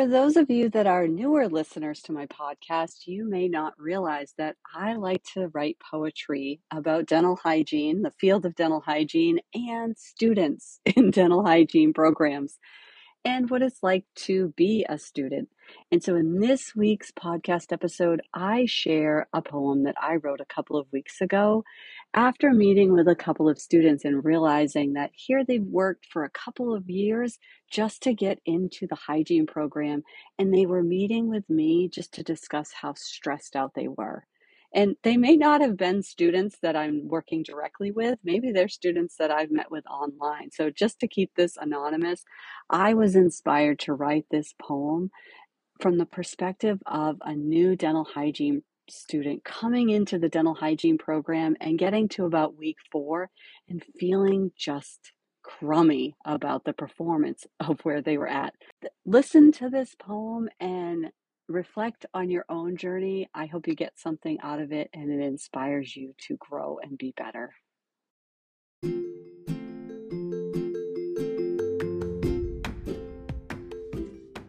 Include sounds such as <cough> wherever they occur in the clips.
For those of you that are newer listeners to my podcast, you may not realize that I like to write poetry about dental hygiene, the field of dental hygiene, and students <laughs> in dental hygiene programs and what it's like to be a student. And so, in this week's podcast episode, I share a poem that I wrote a couple of weeks ago after meeting with a couple of students and realizing that here they've worked for a couple of years just to get into the hygiene program. And they were meeting with me just to discuss how stressed out they were. And they may not have been students that I'm working directly with. Maybe they're students that I've met with online. So, just to keep this anonymous, I was inspired to write this poem from the perspective of a new dental hygiene student coming into the dental hygiene program and getting to about week four and feeling just crummy about the performance <laughs> of where they were at. Listen to this poem and reflect on your own journey. I hope you get something out of it and it inspires you to grow and be better.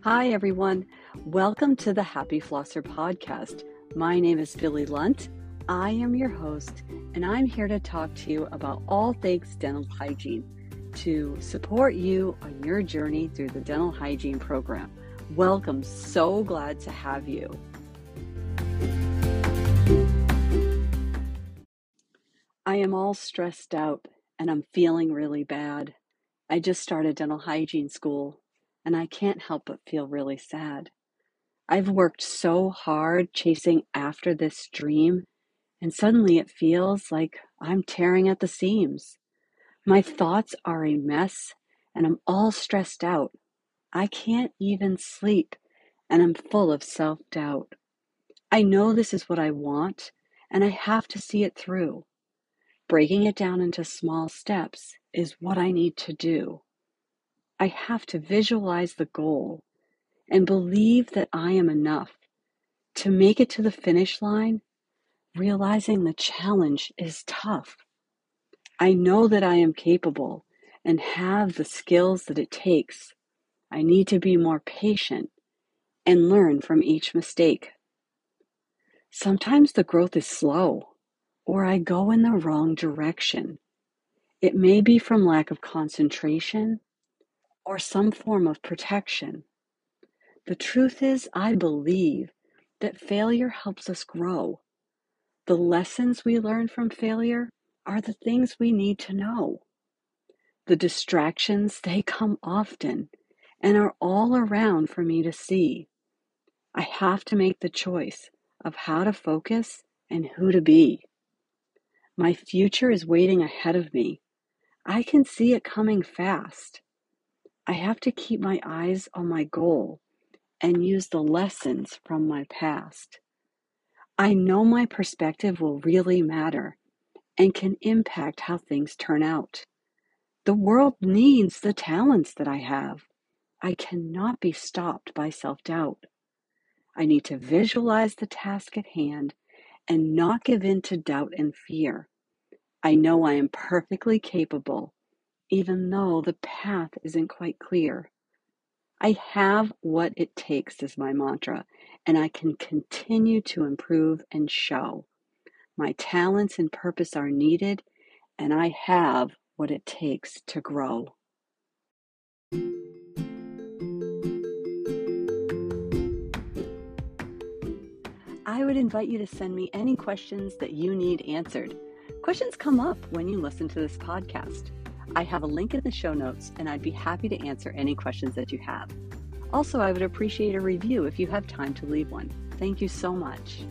Hi, everyone. Welcome to the Happy Flosser podcast. My name is Billie Lunt. I am your host, and I'm here to talk to you about all things dental hygiene to support you on your journey through the dental hygiene program. Welcome. So glad to have you. I am all stressed out and I'm feeling really bad. I just started dental hygiene school and I can't help but feel really sad. I've worked so hard chasing after this dream, and suddenly it feels like I'm tearing at the seams. My thoughts are a mess and I'm all stressed out. I can't even sleep, and I'm full of self doubt. I know this is what I want, and I have to see it through. Breaking it down into small steps is what I need to do. I have to visualize the goal and believe that I am enough to make it to the finish line. Realizing the challenge is tough. I know that I am capable and have the skills that it takes I need to be more patient and learn from each mistake. Sometimes the growth is slow, or I go in the wrong direction. It may be from lack of concentration or some form of protection. The truth is, I believe that failure helps us grow. The lessons we learn from failure are the things we need to know. The distractions, they come often and are all around for me to see. I have to make the choice of how to focus and who to be. My future is waiting ahead of me. I can see it coming fast. I have to keep my eyes on my goal and use the lessons from my past. I know my perspective will really matter and can impact how things turn out. The world needs the talents that I have. I cannot be stopped by self doubt. I need to visualize the task at hand and not give in to doubt and fear. I know I am perfectly capable, even though the path isn't quite clear. I have what it takes, is my mantra, and I can continue to improve and show. My talents and purpose are needed, and I have what it takes to grow. I would invite you to send me any questions that you need answered. Questions come up when you listen to this podcast. I have a link in the show notes, and I'd be happy to answer any questions that you have. Also, I would appreciate a review if you have time to leave one. Thank you so much.